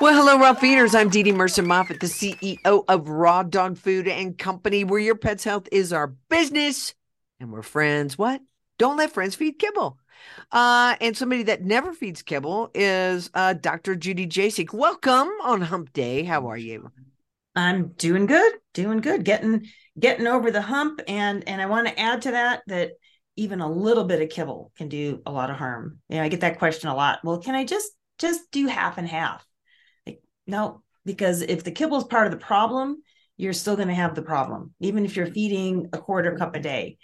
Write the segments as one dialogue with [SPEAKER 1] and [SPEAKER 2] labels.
[SPEAKER 1] Well, hello, raw feeders. I'm DeDe Murcer Moffett, the CEO of Raw Dog Food and Company, where your pet's health is our business and we're friends. What? Don't let friends feed kibble. Uh, and somebody that never feeds kibble is uh, Dr. Judy Jasek. Welcome on Hump Day. How are you?
[SPEAKER 2] I'm doing good, doing good, getting getting over the hump, and and I want to add to that that even a little bit of kibble can do a lot of harm. You know, I get that question a lot. Well, can I just just do half and half? No, because if the kibble is part of the problem, you're still going to have the problem. Even if you're feeding a quarter cup a day,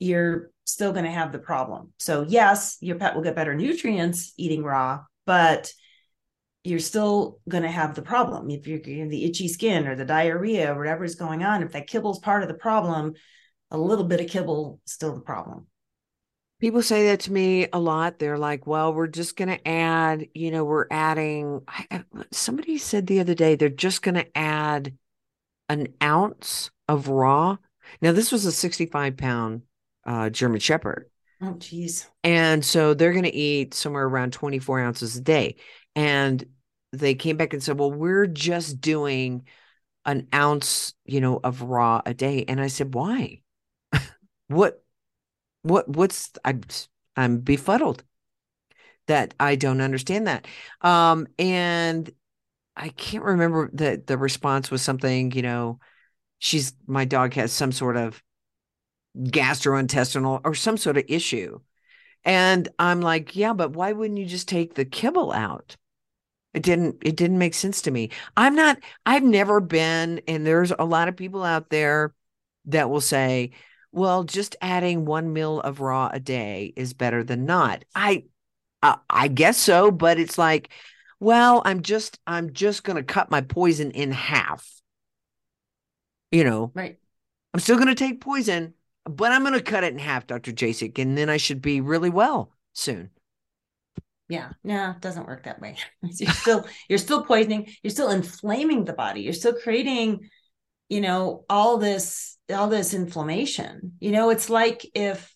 [SPEAKER 2] you're still going to have the problem. So, yes, your pet will get better nutrients eating raw, but you're still going to have the problem. If you're getting the itchy skin or the diarrhea or whatever is going on, if that kibble is part of the problem, a little bit of kibble still the problem.
[SPEAKER 1] People say that to me a lot. They're like, well, we're just going to add, you know, we're adding. I, somebody said the other day, they're just going to add an ounce of raw. Now, this was a 65 pound uh, German Shepherd.
[SPEAKER 2] Oh, geez.
[SPEAKER 1] And so they're going to eat somewhere around 24 ounces a day. And they came back and said, well, we're just doing an ounce, you know, of raw a day. And I said, why? what what what's I'm I'm befuddled that I don't understand that. Um and I can't remember that the response was something, you know, she's my dog has some sort of gastrointestinal or some sort of issue. And I'm like, yeah, but why wouldn't you just take the kibble out? It didn't it didn't make sense to me. I'm not I've never been and there's a lot of people out there that will say, well, just adding one meal of raw a day is better than not. I, uh, I guess so, but it's like, well, I'm just, I'm just going to cut my poison in half. You know,
[SPEAKER 2] right?
[SPEAKER 1] I'm still going to take poison, but I'm going to cut it in half, Dr. Jasek, and then I should be really well soon.
[SPEAKER 2] Yeah, no, it doesn't work that way. you're still, you're still poisoning. You're still inflaming the body. You're still creating, you know, all this all this inflammation. You know, it's like if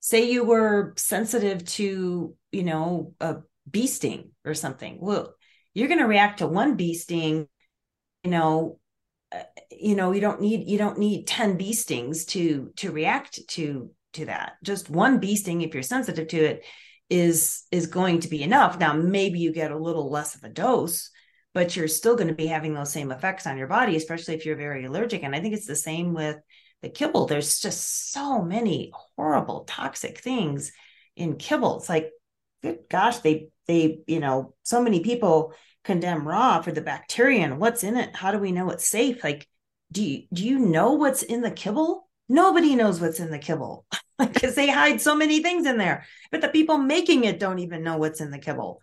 [SPEAKER 2] say you were sensitive to, you know, a bee sting or something. Well, you're going to react to one bee sting, you know, uh, you know, you don't need you don't need 10 bee stings to to react to to that. Just one bee sting if you're sensitive to it is is going to be enough. Now maybe you get a little less of a dose, but you're still going to be having those same effects on your body, especially if you're very allergic. And I think it's the same with the kibble. There's just so many horrible, toxic things in kibble. It's like, good gosh, they they, you know, so many people condemn raw for the bacteria and what's in it. How do we know it's safe? Like, do you do you know what's in the kibble? Nobody knows what's in the kibble because they hide so many things in there. But the people making it don't even know what's in the kibble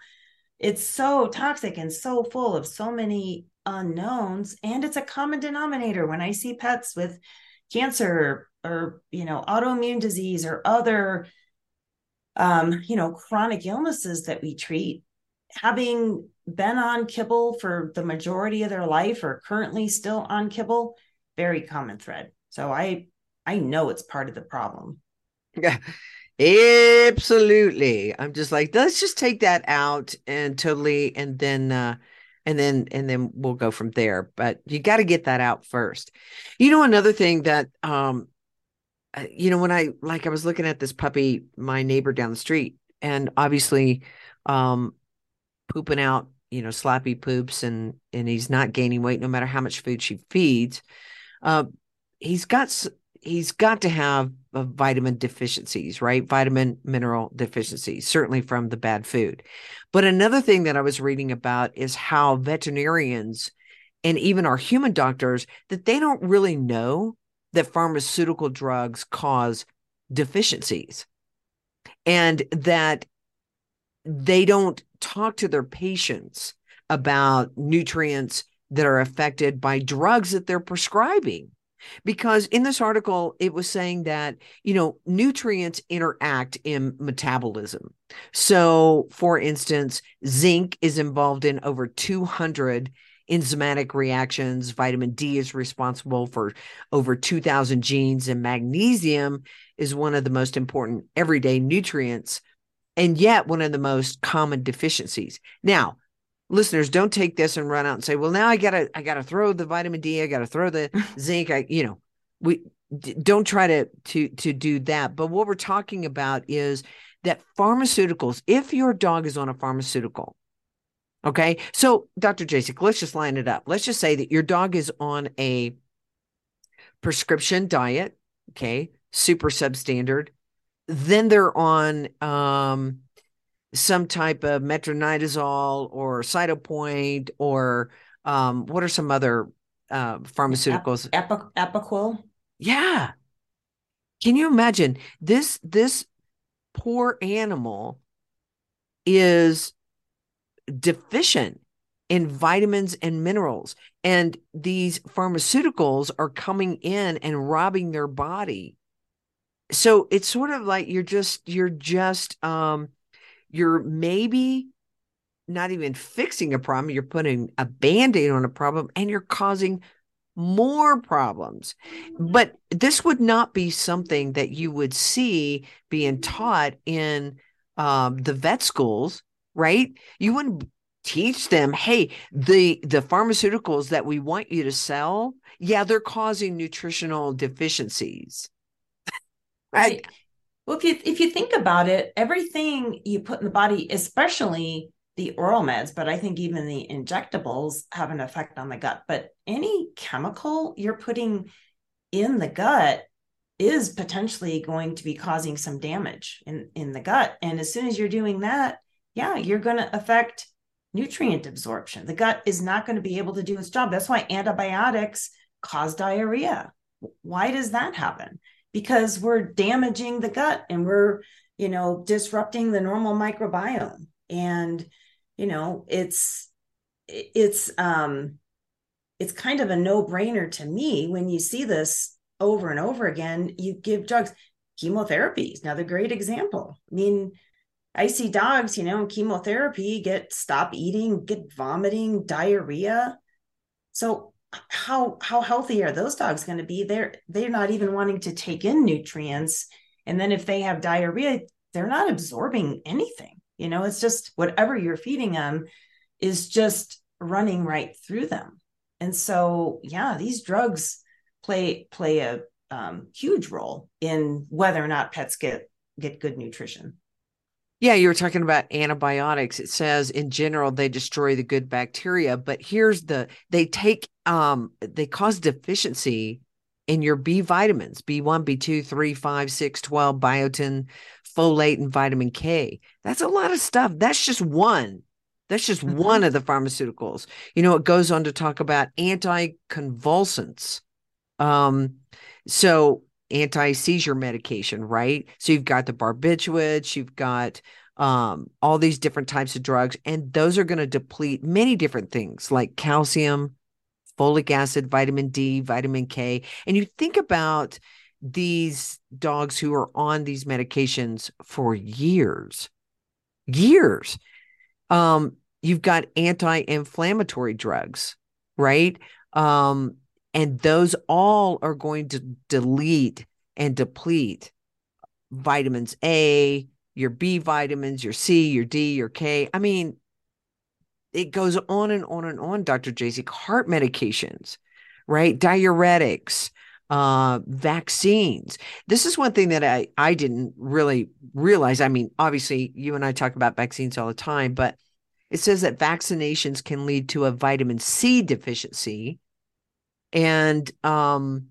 [SPEAKER 2] it's so toxic and so full of so many unknowns and it's a common denominator. When i see pets with cancer or you know autoimmune disease or other um you know chronic illnesses that we treat having been on kibble for the majority of their life or currently still on kibble very common thread. So i i know it's part of the problem.
[SPEAKER 1] Yeah Absolutely. I'm just like, let's just take that out and totally, and then, uh, and then, and then we'll go from there. But you got to get that out first. You know, another thing that, um, you know, when I like, I was looking at this puppy, my neighbor down the street, and obviously, um, pooping out, you know, sloppy poops, and and he's not gaining weight no matter how much food she feeds. Uh, he's got he's got to have uh, vitamin deficiencies, right? Vitamin mineral deficiencies, certainly from the bad food. But another thing that I was reading about is how veterinarians and even our human doctors that they don't really know that pharmaceutical drugs cause deficiencies and that they don't talk to their patients about nutrients that are affected by drugs that they're prescribing because in this article it was saying that you know nutrients interact in metabolism. So for instance zinc is involved in over 200 enzymatic reactions. Vitamin d is responsible for over 2000 genes and magnesium is one of the most important everyday nutrients and yet one of the most common deficiencies. Now listeners don't take this and run out and say well now i gotta i gotta throw the vitamin d i gotta throw the zinc i you know we don't try to to to do that. But what we're talking about is that pharmaceuticals if your dog is on a pharmaceutical okay? So dr jasek let's just line it up. Let's just say that your dog is on a prescription diet okay super substandard then they're on um some type of metronidazole or cytopoint or um, what are some other uh, pharmaceuticals?
[SPEAKER 2] Epi- Apoquel.
[SPEAKER 1] Yeah. Can you imagine this? This poor animal is deficient in vitamins and minerals, and these pharmaceuticals are coming in and robbing their body. So it's sort of like you're just you're just um you're maybe not even fixing a problem, you're putting a band aid on a problem and you're causing more problems. But this would not be something that you would see being taught in um, the vet schools, right? You wouldn't teach them, hey, the the pharmaceuticals that we want you to sell, yeah, they're causing nutritional deficiencies.
[SPEAKER 2] Right. Well, if you if you think about it, everything you put in the body, especially the oral meds, but I think even the injectables have an effect on the gut. But any chemical you're putting in the gut is potentially going to be causing some damage in in the gut. And as soon as you're doing that, yeah, you're going to affect nutrient absorption. The gut is not going to be able to do its job. That's why antibiotics cause diarrhea. Why does that happen? Because we're damaging the gut and we're you know disrupting the normal microbiome. And you know it's it's um it's kind of a no-brainer to me when you see this over and over again. You give drugs chemotherapy is another great example. I mean i see dogs you know in chemotherapy get stop eating get vomiting diarrhea. So how how healthy are those dogs going to be? They're they're not even wanting to take in nutrients. And then if they have diarrhea they're not absorbing anything you know? It's just whatever you're feeding them is just running right through them. And so yeah these drugs play play a um, huge role in whether or not pets get get good nutrition
[SPEAKER 1] yeah, you were talking about antibiotics. It says in general they destroy the good bacteria, but here's the they take um they cause deficiency in your B vitamins, B1, B2, 3, 5, 6, 12, biotin, folate, and vitamin K. That's a lot of stuff. That's just one. That's just mm-hmm. one of the pharmaceuticals. You know, it goes on to talk about anticonvulsants. Um, so anti-seizure medication, right? So you've got the barbiturates, you've got um, all these different types of drugs, and those are going to deplete many different things like calcium, folic acid, vitamin D, vitamin K. And you think about these dogs who are on these medications for years, years. Um, you've got anti-inflammatory drugs, right? Um, and those all are going to delete and deplete vitamins A, your B vitamins, your C, your D, your K. I mean, it goes on and on and on, Dr. Jasek. Heart medications, right? Diuretics, uh, vaccines. This is one thing that I, I didn't really realize. I mean, obviously, you and I talk about vaccines all the time, but it says that vaccinations can lead to a vitamin C deficiency and um,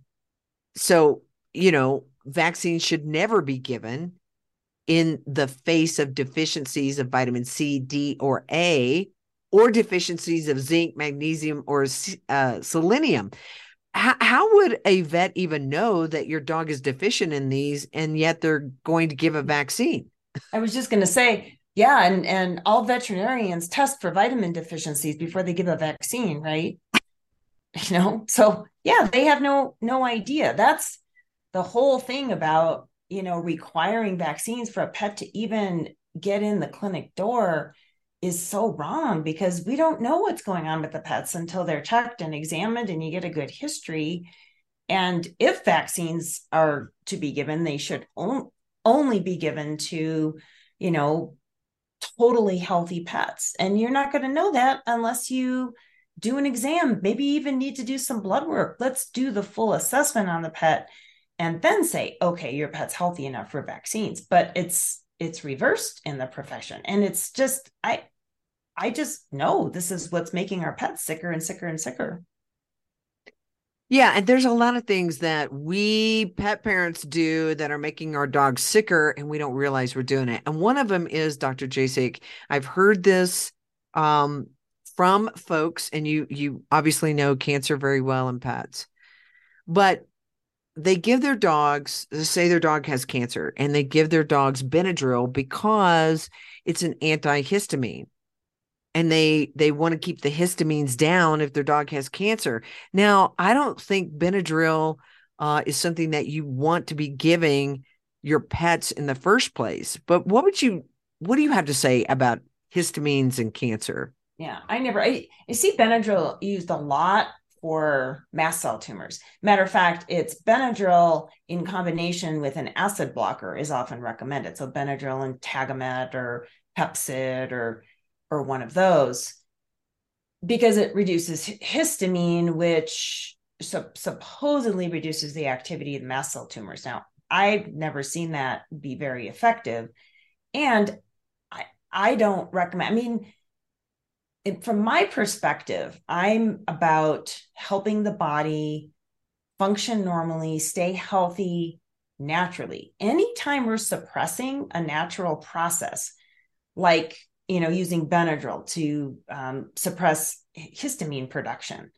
[SPEAKER 1] so, you know, vaccines should never be given in the face of deficiencies of vitamin C, D, or A, or deficiencies of zinc, magnesium, or uh, selenium. How, how would a vet even know that your dog is deficient in these and yet they're going to give a vaccine?
[SPEAKER 2] I was just going to say, Yeah, and and all veterinarians test for vitamin deficiencies before they give a vaccine, right? You know, so yeah, they have no no idea. That's the whole thing about you know requiring vaccines for a pet to even get in the clinic door is so wrong because we don't know what's going on with the pets until they're checked and examined and you get a good history. And if vaccines are to be given they should on- only be given to you know totally healthy pets. And you're not going to know that unless you do an exam maybe even need to do some blood work. Let's do the full assessment on the pet and then say okay your pet's healthy enough for vaccines. But it's it's reversed in the profession. And it's just i i just know this is what's making our pets sicker and sicker and sicker.
[SPEAKER 1] Yeah and there's a lot of things that we pet parents do that are making our dogs sicker and we don't realize we're doing it. And one of them is dr jasek i've heard this um, from folks and you you obviously know cancer very well in pets but they give their dogs say their dog has cancer and they give their dogs benadryl because it's an antihistamine and they they want to keep the histamines down if their dog has cancer. Now i don't think benadryl uh, is something that you want to be giving your pets in the first place but what would you what do you have to say about histamines and cancer
[SPEAKER 2] yeah i never i, I see benadryl used a lot for mast cell tumors. Matter of fact, it's Benadryl in combination with an acid blocker is often recommended. So Benadryl and Tagamet or Pepcid or or one of those because it reduces histamine, which supposedly reduces the activity of mast cell tumors. Now, I've never seen that be very effective, and I I don't recommend. I mean, from my perspective, I'm about helping the body function normally, stay healthy naturally. Anytime we're suppressing a natural process, like you know, using Benadryl to um, suppress histamine production,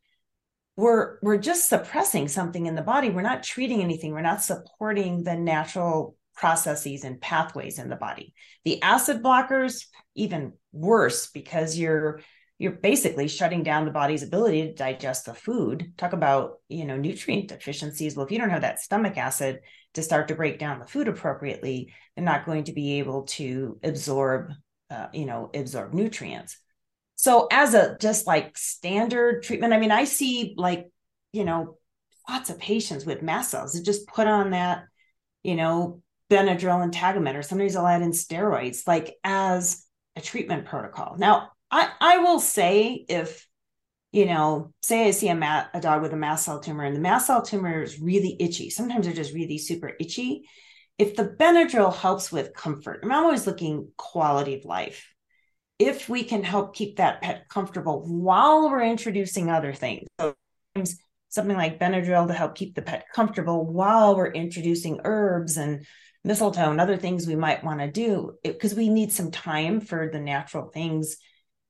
[SPEAKER 2] we're we're just suppressing something in the body. We're not treating anything. We're not supporting the natural processes and pathways in the body. The acid blockers, even worse, because you're you're basically shutting down the body's ability to digest the food. Talk about, you know, nutrient deficiencies. Well, if you don't have that stomach acid to start to break down the food appropriately, they're not going to be able to absorb, uh, you know, absorb nutrients. So as a just like standard treatment, I mean, I see like, you know, lots of patients with mast cells that just put on that, you know, Benadryl and Tagamet, or somebody's add in steroids, like as a treatment protocol. Now, I, I will say if you know, say I see a, mat, a dog with a mast cell tumor and the mast cell tumor is really itchy. Sometimes they're just really super itchy. If the Benadryl helps with comfort, I'm always looking quality of life. If we can help keep that pet comfortable while we're introducing other things, so something like Benadryl to help keep the pet comfortable while we're introducing herbs and mistletoe and other things we might want to do, because we need some time for the natural things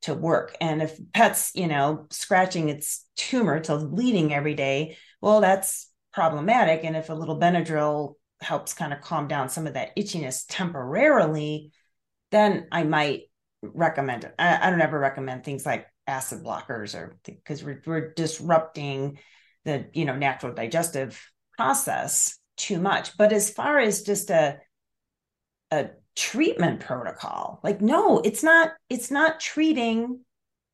[SPEAKER 2] to work. And if pet's, you know, scratching its tumor till bleeding every day, well, that's problematic. And if a little Benadryl helps kind of calm down some of that itchiness temporarily, then I might recommend it. I, I don't ever recommend things like acid blockers or because we're, we're disrupting the, you know, natural digestive process too much. But as far as just a, a treatment protocol. Like no it's not it's not treating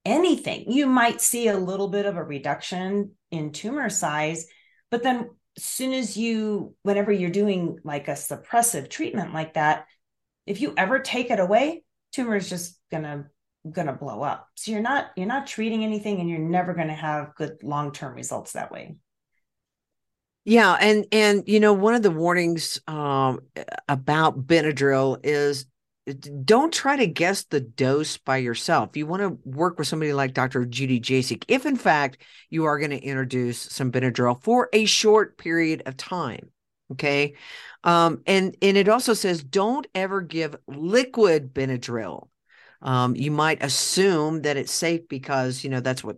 [SPEAKER 2] anything. You might see a little bit of a reduction in tumor size but then as soon as you whenever you're doing like a suppressive treatment like that if you ever take it away tumor is just gonna gonna blow up. So you're not you're not treating anything and you're never to have good long-term results that way
[SPEAKER 1] yeah, and and you know one of the warnings um, about Benadryl is don't try to guess the dose by yourself. You want to work with somebody like Dr. Judy Jasek if in fact you are going to introduce some Benadryl for a short period of time. Okay. Um, and and it also says don't ever give liquid Benadryl. Um, you might assume that it's safe because you know that's what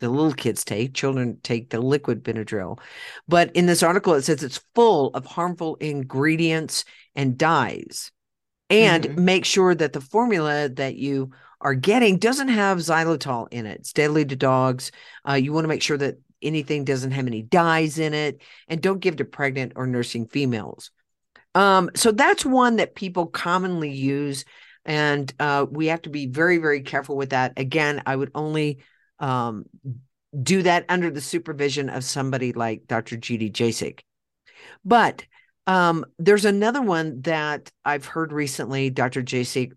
[SPEAKER 1] the little kids take, children take the liquid Benadryl. But in this article, it says it's full of harmful ingredients and dyes. and
[SPEAKER 2] Mhm.
[SPEAKER 1] make sure that the formula that you are getting doesn't have xylitol in it. It's deadly to dogs. Uh, you want to make sure that anything doesn't have any dyes in it, and don't give to pregnant or nursing females. Um, so that's one that people commonly use, and uh, we have to be very, very careful with that. Again, I would only um, do that under the supervision of somebody like Dr. Judy Jasek. But um, there's another one that I've heard recently, Dr. Jasek.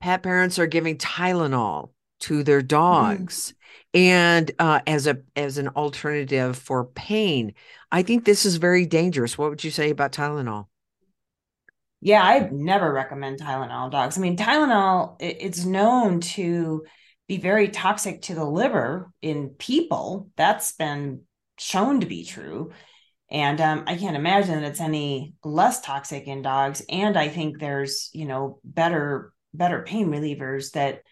[SPEAKER 1] Pet parents are giving Tylenol to their dogs and uh, as a as an alternative for pain. I think this is very dangerous. What would you say about Tylenol?
[SPEAKER 2] Yeah, I never recommend Tylenol dogs. I mean, Tylenol it, it's known to be very toxic to the liver in people. That's been shown to be true. And um, I can't imagine that it's any less toxic in dogs. And I think there's, you know, better better pain relievers that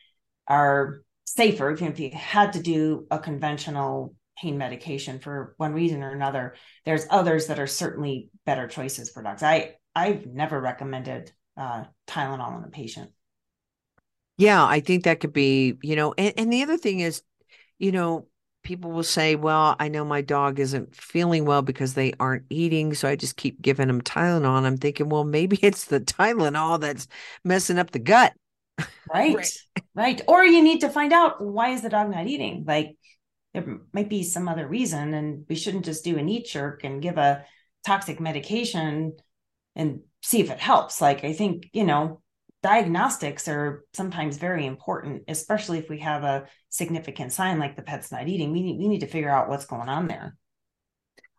[SPEAKER 2] are safer. You- if you had to do a conventional pain medication for one reason or another, there's others that are certainly better choices for dogs. I I've never recommended uh, Tylenol in a patient.
[SPEAKER 1] Yeah, I think that could be, you know, and, and the other thing is, you know, people will say, well, I know my dog isn't feeling well because they aren't eating. So I just keep giving them Tylenol. And I'm thinking, well, maybe it's the Tylenol that's messing up the gut.
[SPEAKER 2] Right.
[SPEAKER 1] Right.
[SPEAKER 2] right. Or you need to find out why is the dog not eating? Like there might be some other reason and we shouldn't just do a knee jerk and give a toxic medication and see if it helps. Like I think, you know, diagnostics are sometimes very important, especially if we have a significant sign like the pet's not eating. We need we need to figure out what's going on there.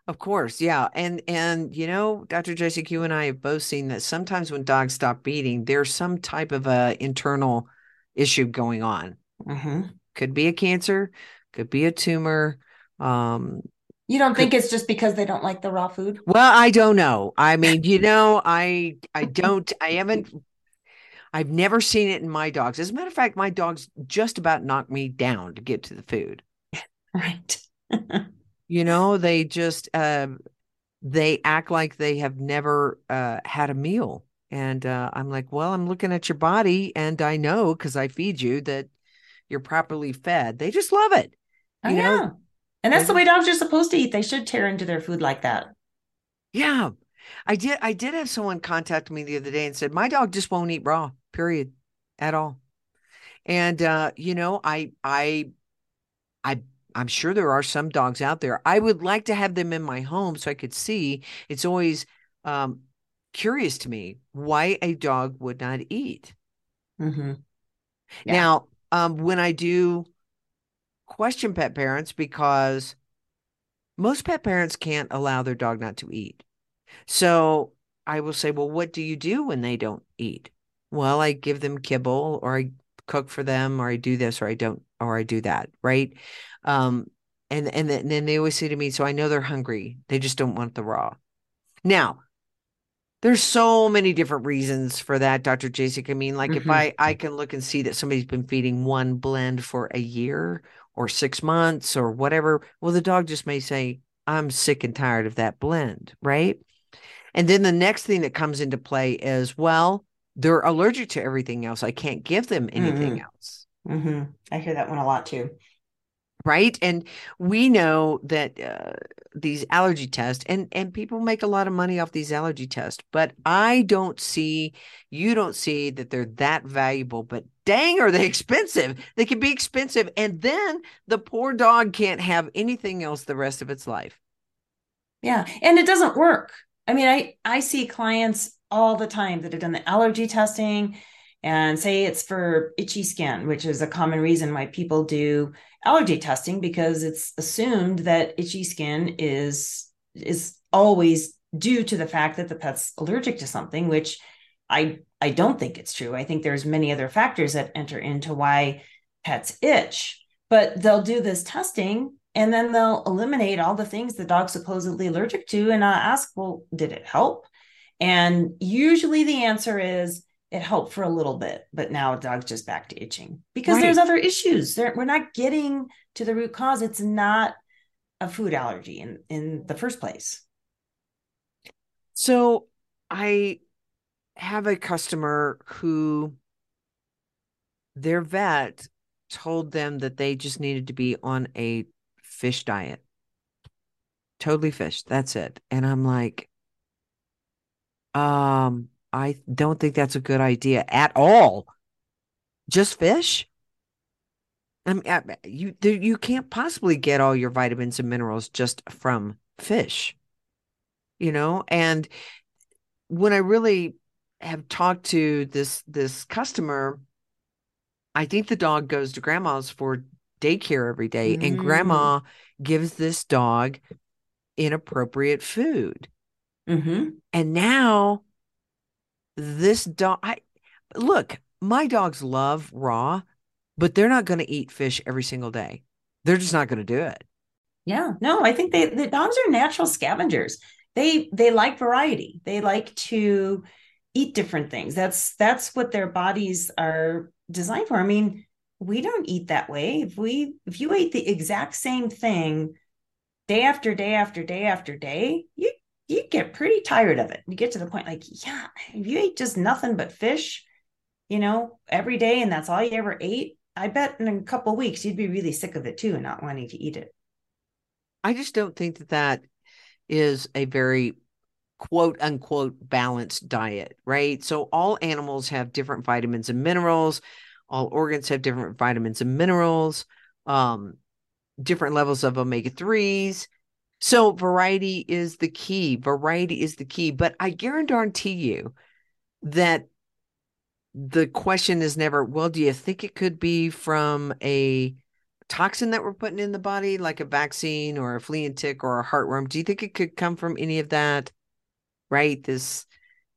[SPEAKER 1] Of course, yeah. And and you know, Dr. Jasek, you and I have both seen that sometimes when dogs stop eating, there's some type of a internal issue going on.
[SPEAKER 2] Mm-hmm.
[SPEAKER 1] Could be a cancer, could be a tumor. Um,
[SPEAKER 2] You don't think it's just because they don't like the raw food?
[SPEAKER 1] well, I don't know. I mean, you know, I I don't I haven't I've never seen it in my dogs. As a matter of fact, my dogs just about knock me down to get to the food.
[SPEAKER 2] Right.
[SPEAKER 1] You know, they just uh, they act like they have never uh, had a meal. And uh, I'm like, well, I'm looking at your body, and I know because I feed you that you're properly fed. They just love it.
[SPEAKER 2] Oh,
[SPEAKER 1] You know,
[SPEAKER 2] yeah. And that's
[SPEAKER 1] they
[SPEAKER 2] the way dogs are supposed to eat. They should tear into their food like that.
[SPEAKER 1] Yeah. I did I did have someone contact me the other day and said, My dog just won't eat raw, period, at all. And uh, you know, I I I I'm sure there are some dogs out there. I would like to have them in my home so I could see. It's always um curious to me why a dog would not eat.
[SPEAKER 2] Mm-hmm. Yeah.
[SPEAKER 1] Now, um, when I do question pet parents, because most pet parents can't allow their dog not to eat. So I will say, well, what do you do when they don't eat? Well, I give them kibble or I cook for them or I do this or I don't or I do that, right? Um, and and then, and then they always say to me, so I know they're hungry. They just don't want the raw. Now, there's so many different reasons for that, Dr. Jasek. I mean, like if
[SPEAKER 2] Mhm.
[SPEAKER 1] I I can look and see that somebody's been feeding one blend for a year or six months or whatever, well, the dog just may say, I'm sick and tired of that blend, right? And then the next thing that comes into play is, well, they're allergic to everything else. I can't give them anything
[SPEAKER 2] Mhm.
[SPEAKER 1] else.
[SPEAKER 2] Mm-hmm. I hear that one a lot too.
[SPEAKER 1] right and we know that uh, these allergy tests and and people make a lot of money off these allergy tests but i don't see you don't see that they're that valuable but dang are they expensive they can be expensive and then the poor dog can't have anything else the rest of its life
[SPEAKER 2] Yeah. And it doesn't work. I mean, I I see clients all the time that have done the allergy testing and say it's for itchy skin, which is a common reason why people do allergy testing because it's assumed that itchy skin is is always due to the fact that the pet's allergic to something, which I I don't think it's true. I think there's many other factors that enter into why pets itch. But they'll do this testing and then they'll eliminate all the things the dog's supposedly allergic to and i ask well did it help and usually the answer is it helped for a little bit but now dog's just back to itching because
[SPEAKER 1] Right.
[SPEAKER 2] there's other issues there, we're not getting to the root cause it's not a food allergy in in the first place
[SPEAKER 1] So I have a customer who their vet told them that they just needed to be on a fish diet. Totally fish. That's it. And I'm like, um, I don't think that's a good idea at all. Just fish? I mean, you you can't possibly get all your vitamins and minerals just from fish, you know. And when I really have talked to this this customer, I think the dog goes to grandma's for daycare every day, mm. and grandma gives this dog inappropriate food.
[SPEAKER 2] Mm-hmm.
[SPEAKER 1] And now this dog, I look, my dogs love raw, but they're not going to eat fish every single day. They're just not going to do it.
[SPEAKER 2] Yeah, no, I think they the dogs are natural scavengers. They they like variety. They like to eat different things. That's that's what their bodies are designed for. I mean, we don't eat that way. If we if you ate the exact same thing day after day after day after day, you you get pretty tired of it. You get to the point like, yeah, if you ate just nothing but fish, you know, every day and that's all you ever ate, I bet in a couple weeks you'd be really sick of it too and not wanting to eat it.
[SPEAKER 1] I just don't think that that is a very quote unquote balanced diet, right? So all animals have different vitamins and minerals. All organs have different vitamins and minerals, um, different levels of omega 3s. So variety is the key. Variety is the key. But I guarantee you that the question is never, well, do you think it could be from a toxin that we're putting in the body, like a vaccine or a flea and tick or a heartworm? Do you think it could come from any of that? Right? This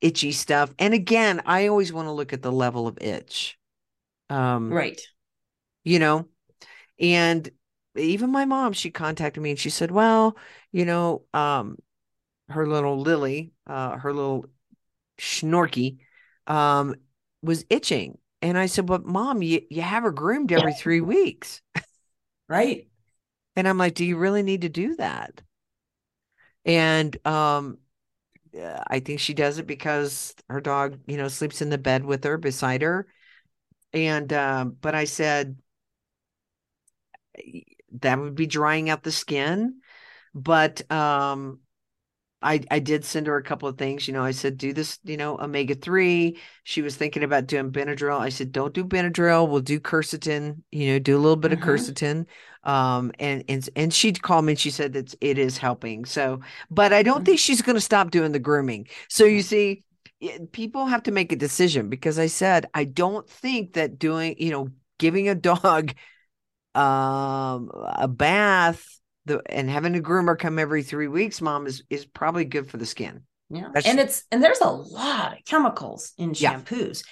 [SPEAKER 1] itchy stuff. And again, I always want to look at the level of itch.
[SPEAKER 2] Um, right.
[SPEAKER 1] You know, and even my mom, she contacted me and she said, well, you know, um, her little Lily, uh, her little Snorky, um, was itching. And I said, but mom, you, you have her groomed every three weeks.
[SPEAKER 2] right.
[SPEAKER 1] And I'm like, do you really need to do that? And, um, I think she does it because her dog, you know, sleeps in the bed with her beside her. And, um, but I said, that would be drying out the skin. But um, I I did send her a couple of things. You know, I said do this. You know, omega three. She was thinking about doing Benadryl. I said don't do Benadryl. We'll do quercetin. You know, do a little bit mm-hmm. of quercetin. Um, and and and she called me and she said that it is helping. So, but I don't mm-hmm. think she's going to stop doing the grooming. So you see, people have to make a decision because I said I don't think that doing you know giving a dog um, a bath the, and having a groomer come every three weeks, mom, is is probably good for the skin.
[SPEAKER 2] Yeah. That's, and it's and there's a lot of chemicals in shampoos. Yeah.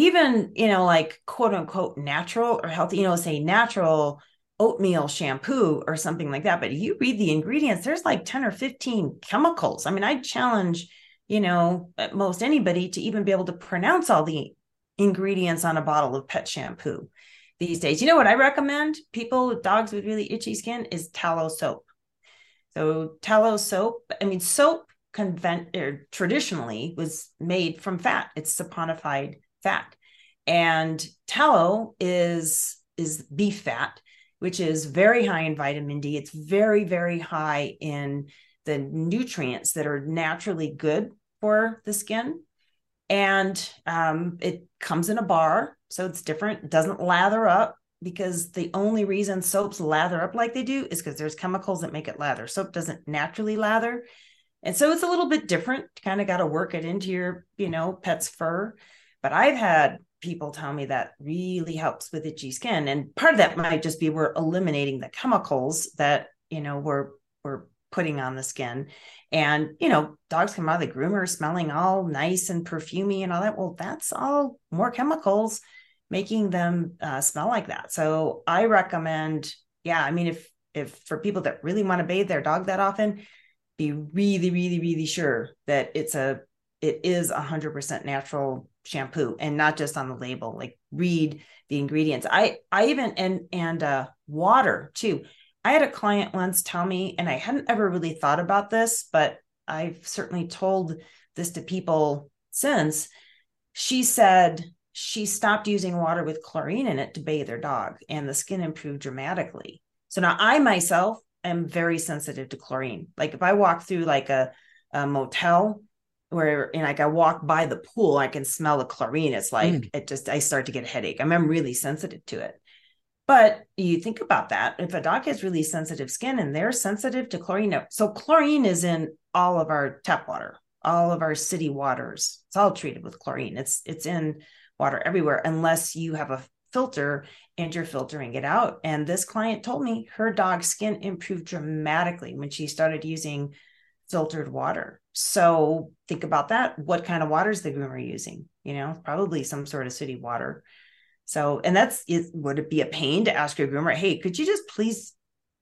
[SPEAKER 2] Even, you know, like quote unquote natural or healthy, you know, say natural oatmeal shampoo or something like that. But you read the ingredients, there's like 10 or 15 chemicals. I mean, I challenge, you know, most anybody to even be able to pronounce all the ingredients on a bottle of pet shampoo these days. You know what I recommend people with dogs with really itchy skin is tallow soap. So tallow soap, I mean soap convent or er, traditionally was made from fat. It's saponified fat. And tallow is is beef fat, which is very high in vitamin D. It's very very high in the nutrients that are naturally good for the skin. And um, it comes in a bar so it's different. Doesn't lather up because the only reason soaps lather up like they do is because there's chemicals that make it lather. Soap doesn't naturally lather. And so it's a little bit different. Kind of got to work it into your, you know, pet's fur. But I've had people tell me that really helps with itchy skin. And part of that might just be we're eliminating the chemicals that, you know, we're we're putting on the skin. And, you know, dogs come out of the groomer smelling all nice and perfumey and all that. Well, that's all more chemicals making them uh, smell like that. So I recommend, yeah, I mean, if if for people that really want to bathe their dog that often, be really, really, really sure that it's a it is a hundred percent natural shampoo and not just on the label. Like read the ingredients. I I even and and uh water too. I had a client once tell me, and I hadn't ever really thought about this, but I've certainly told this to people since she said she stopped using water with chlorine in it to bathe her dog and the skin improved dramatically so now i myself am very sensitive to chlorine like if i walk through like a, a motel where and like I walk by the pool, I can smell the chlorine. It's like mm. it just I start to get a headache. I am I'm really sensitive to it. But you think about that. If a dog has really sensitive skin and they're sensitive to chlorine, so chlorine is in all of our tap water, all of our city waters. It's all treated with chlorine. It's it's in water everywhere, unless you have a filter and you're filtering it out. And this client told me her dog's skin improved dramatically when she started using filtered water. So think about that. What kind of water is the groomer using? You know, probably some sort of city water. So, and that's it. Would it be a pain to ask your groomer, hey, could you just please,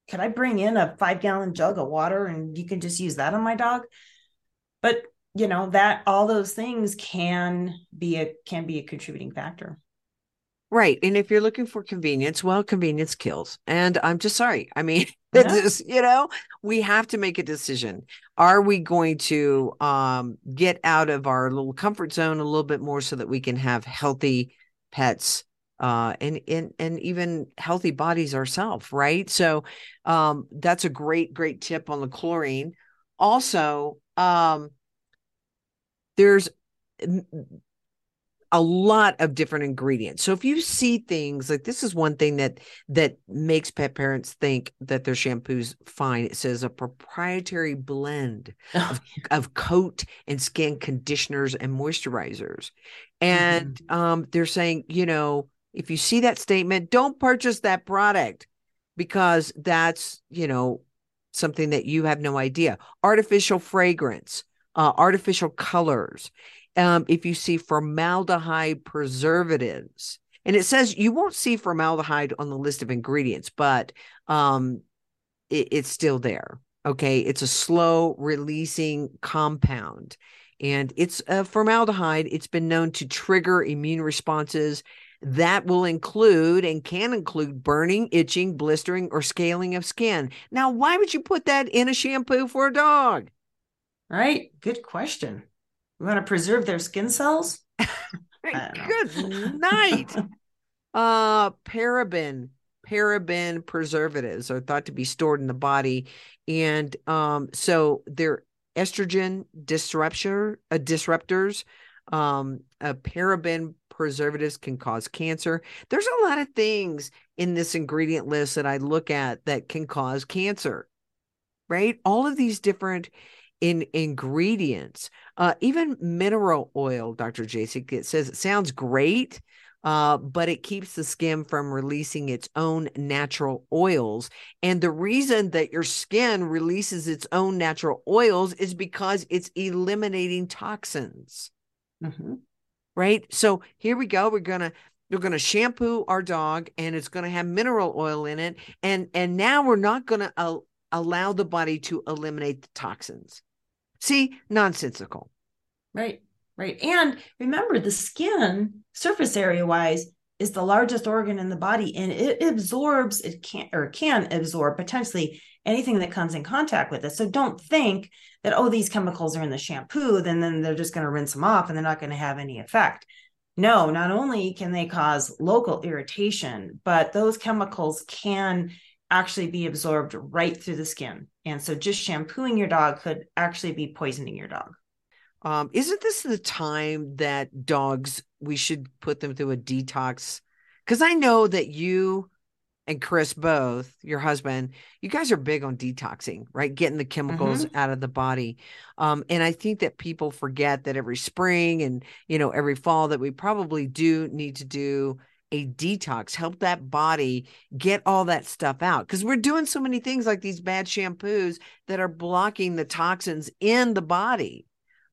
[SPEAKER 2] could I bring in a five gallon jug of water and you can just use that on my dog? But you know that all those things can be a can be a contributing factor.
[SPEAKER 1] Right. And if you're looking for convenience, well, convenience kills. And I'm just sorry. I mean, yeah. you know, we have to make a decision. Are we going to um, get out of our little comfort zone a little bit more so that we can have healthy pets uh, and, and, and even healthy bodies ourselves? Right. So um, that's a great, great tip on the chlorine. Also, um, there's a lot of different ingredients. So if you see things like this is one thing that that makes pet parents think that their shampoo's fine. It says a proprietary blend oh. of, of, coat and skin conditioners and moisturizers. And mm-hmm. um, they're saying, you know, if you see that statement, don't purchase that product because that's, you know, something that you have no idea. Artificial fragrance, uh, artificial colors um, if you see formaldehyde preservatives. And it says you won't see formaldehyde on the list of ingredients, but um, it, it's still there. Okay. It's a slow releasing compound. And it's formaldehyde. It's been known to trigger immune responses that will include and can include burning, itching, blistering, or scaling of skin. Now, why would you put that in a shampoo for a dog?
[SPEAKER 2] Right. Good question. We want to preserve their skin cells.
[SPEAKER 1] Good night. uh, paraben, paraben preservatives are thought to be stored in the body, and um, so they're estrogen disruptor, uh, disruptors. Um, a paraben preservatives can cause cancer. There's a lot of things in this ingredient list that I look at that can cause cancer. Right? All of these different in ingredients, uh, even mineral oil, Dr. Jasek, it says it sounds great, uh, but it keeps the skin from releasing its own natural oils. And the reason that your skin releases its own natural oils is because it's eliminating toxins. Mm-hmm. Right. So here we go. We're gonna we're going to shampoo our dog and it's going to have mineral oil in it and and now we're not going to uh, allow the body to eliminate the toxins See, nonsensical.
[SPEAKER 2] Right, right. And remember, the skin, surface area wise, is the largest organ in the body and it absorbs, it can or can absorb potentially anything that comes in contact with it. So don't think that, oh, these chemicals are in the shampoo, then, then they're just going to rinse them off and they're not going to have any effect. No, not only can they cause local irritation, but those chemicals can actually be absorbed right through the skin. And so just shampooing your dog could actually be poisoning your dog.
[SPEAKER 1] Um, isn't this the time that dogs, we should put them through a detox? Because I know that you and Chris both, your husband, you guys are big on detoxing, right? Getting the chemicals mm-hmm. out of the body. Um, and I think that people forget that every spring and, you know, every fall that we probably do need to do a detox, help that body get all that stuff out. Because we're doing so many things like these bad shampoos that are blocking the toxins in the body.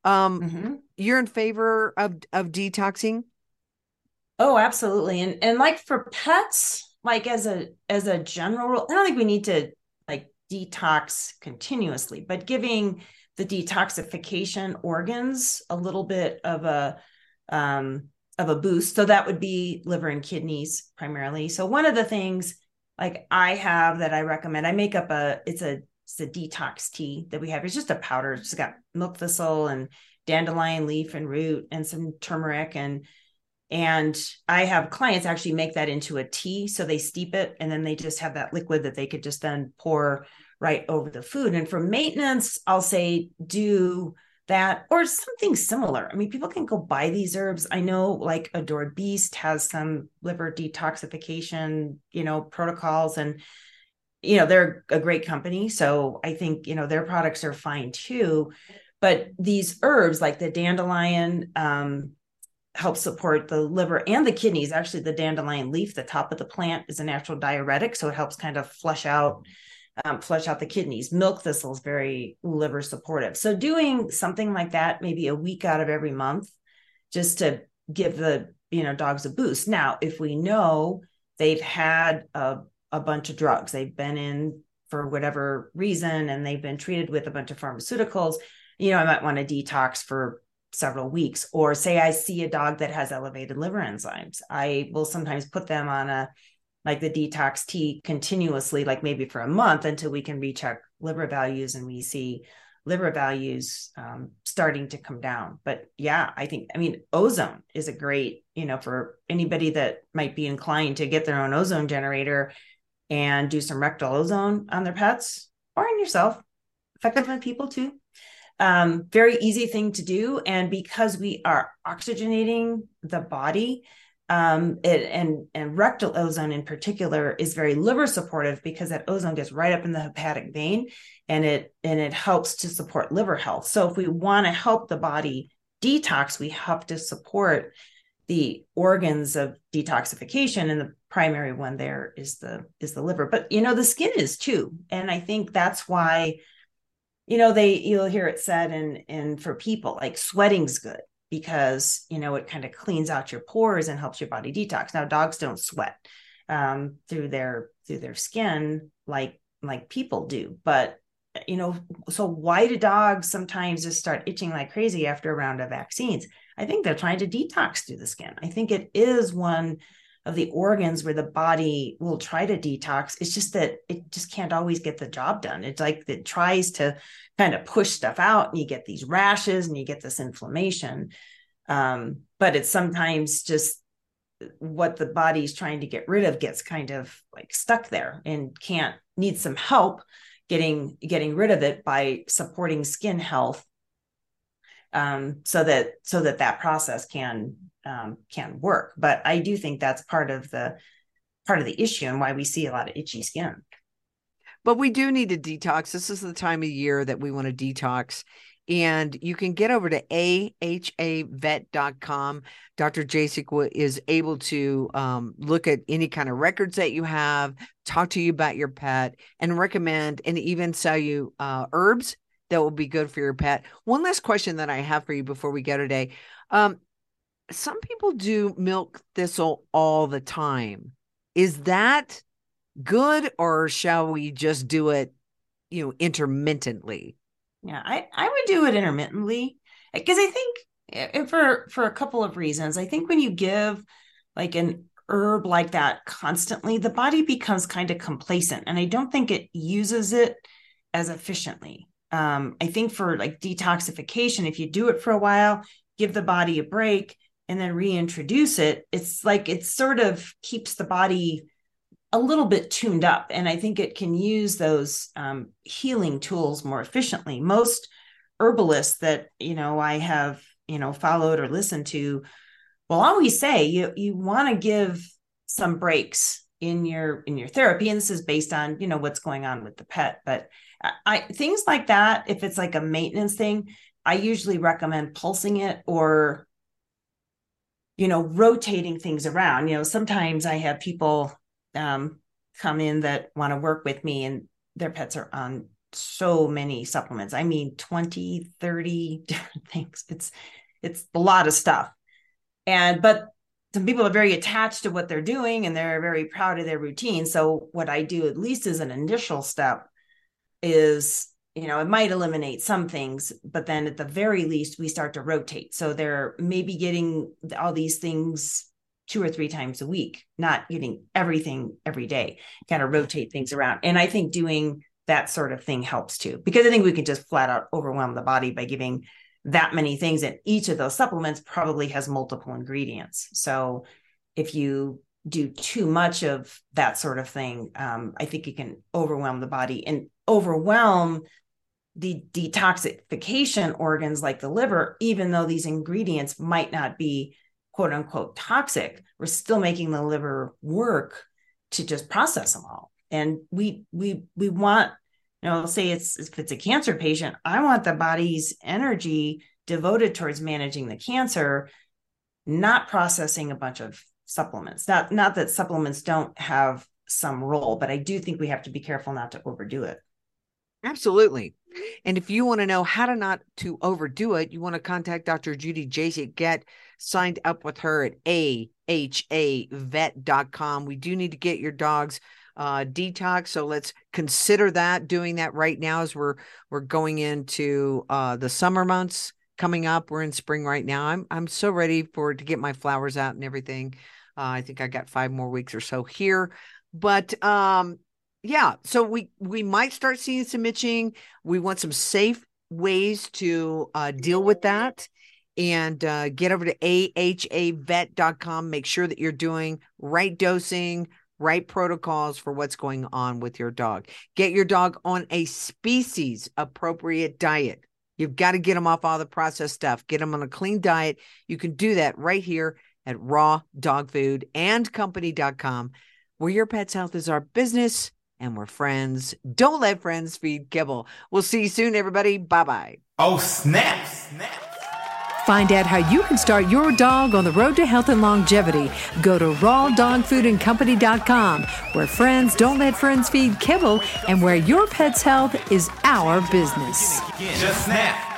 [SPEAKER 1] Um, mm-hmm. You're in favor of of detoxing?
[SPEAKER 2] Oh, absolutely. And and like for pets, like as a as a general rule, I don't think we need to like detox continuously, but giving the detoxification organs a little bit of a um of a boost. So that would be liver and kidneys primarily. So one of the things like I have that I recommend, I make up a it's a it's a detox tea that we have. It's just a powder. It's got milk thistle and dandelion leaf and root and some turmeric and and I have clients actually make that into a tea. So they steep it and then they just have that liquid that they could just then pour right over the food. And for maintenance, I'll say do that or something similar. I mean, people can go buy these herbs. I know like Adored Beast has some liver detoxification, you know, protocols and you know, they're a great company. So I think, you know, their products are fine too. But these herbs like the dandelion, um, help support the liver and the kidneys. Actually, the dandelion leaf, the top of the plant, is a natural diuretic, so it helps kind of flush out um, flush out the kidneys. Milk thistle is very liver supportive. So doing something like that, maybe a week out of every month, just to give the you know dogs a boost. Now, if we know they've had a, a bunch of drugs, they've been in for whatever reason, and they've been treated with a bunch of pharmaceuticals, you know, I might want to detox for several weeks or say i see a dog that has elevated liver enzymes i will sometimes put them on a like the detox tea continuously like maybe for a month until we can recheck liver values and we see liver values um, starting to come down. But yeah i think i mean ozone is a great you know for anybody that might be inclined to get their own ozone generator and do some rectal ozone on their pets or on yourself effective on people too um, very easy thing to do. And because we are oxygenating the body, um, it, and and rectal ozone in particular is very liver supportive because that ozone gets right up in the hepatic vein, and it and it helps to support liver health. So if we want to help the body detox, we have to support the organs of detoxification, and the primary one there is the is the liver. But you know the skin is too, and I think that's why you know they you'll hear it said and and for people like sweating's good because you know it kind of cleans out your pores and helps your body detox. Now dogs don't sweat um, through their through their skin like like people do. But you know so why do dogs sometimes just start itching like crazy after a round of vaccines? I think they're trying to detox through the skin. I think it is one of the organs where the body will try to detox. It's just that it just can't always get the job done. It's like it tries to kind of push stuff out and you get these rashes and you get this inflammation. Um, but it's sometimes just what the body's trying to get rid of gets kind of like stuck there and can't need some help getting getting rid of it by supporting skin health um, so that so that that process can um, can work. But I do think that's part of the part of the issue and why we see a lot of itchy skin.
[SPEAKER 1] But we do need to detox. This is the time of year that we want to detox. And you can get over to ahavet.com. Dr. Jasek is able to um, look at any kind of records that you have, talk to you about your pet, and recommend and even sell you uh, herbs that will be good for your pet. One last question that I have for you before we go today. Um, some people do milk thistle all the time. Is that good or shall we just do it, you know, intermittently?
[SPEAKER 2] Yeah, I, I would do it intermittently because I think eh, eh, for for a couple of reasons. I think when you give like an herb like that constantly, the body becomes kind of complacent and I don't think it uses it as efficiently. Um, I think for like detoxification, if you do it for a while, give the body a break, and then reintroduce it, it's like it sort of keeps the body a little bit tuned up. And I think it can use those um, healing tools more efficiently. Most herbalists that, you know, I have, you know, followed or listened to will always say you, you want to give some breaks in your in your therapy and this is based on you know what's going on with the pet but i things like that if it's like a maintenance thing i usually recommend pulsing it or you know, rotating things around. You know, sometimes I have people um, come in that want to work with me and their pets are on so many supplements. I mean, 20, 30 different things. It's it's a lot of stuff. And but some people are very attached to what they're doing and they're very proud of their routine. So what I do at least as an initial step is you know, it might eliminate some things, but then at the very least, we start to rotate. So they're maybe getting all these things two or three times a week, not getting everything every day, kind of rotate things around. And I think doing that sort of thing helps too, because I think we can just flat out overwhelm the body by giving that many things and each of those supplements probably has multiple ingredients so if you do too much of that sort of thing um, i think it can overwhelm the body and overwhelm the detoxification organs like the liver even though these ingredients might not be quote unquote toxic we're still making the liver work to just process them all. And we we we want you know say it's if it's a cancer patient i want the body's energy devoted towards managing the cancer not processing a bunch of supplements. Not not that supplements don't have some role but i do think we have to be careful not to overdo it
[SPEAKER 1] Absolutely. And if you want to know how to not to overdo it, you want to contact Dr. Judy Jasek. Get signed up with her at ahavet.com. We do need to get your dog's uh, detox, so let's consider that doing that right now as we're we're going into uh, the summer months coming up. We're in spring right now. I'm I'm so ready for to get my flowers out and everything. Uh, I think I got five more weeks or so here, but um, yeah, so we we might start seeing some itching. We want some safe ways to uh, deal with that and uh, get over to ahavet.com. Make sure that you're doing right dosing, right protocols for what's going on with your dog. Get your dog on a species appropriate diet. You've got to get them off all the processed stuff, get them on a clean diet. You can do that right here at raw dog food and company.com, where your pet's health is our business and we're friends. Don't let friends feed kibble. We'll see you soon, everybody. Bye bye.
[SPEAKER 3] Oh, snap, snap.
[SPEAKER 4] Find out how you can start your dog on the road to health and longevity. Go to rawdogfoodandcompany.com, where friends don't let friends feed kibble and where your pet's health is our business.
[SPEAKER 3] Just snap.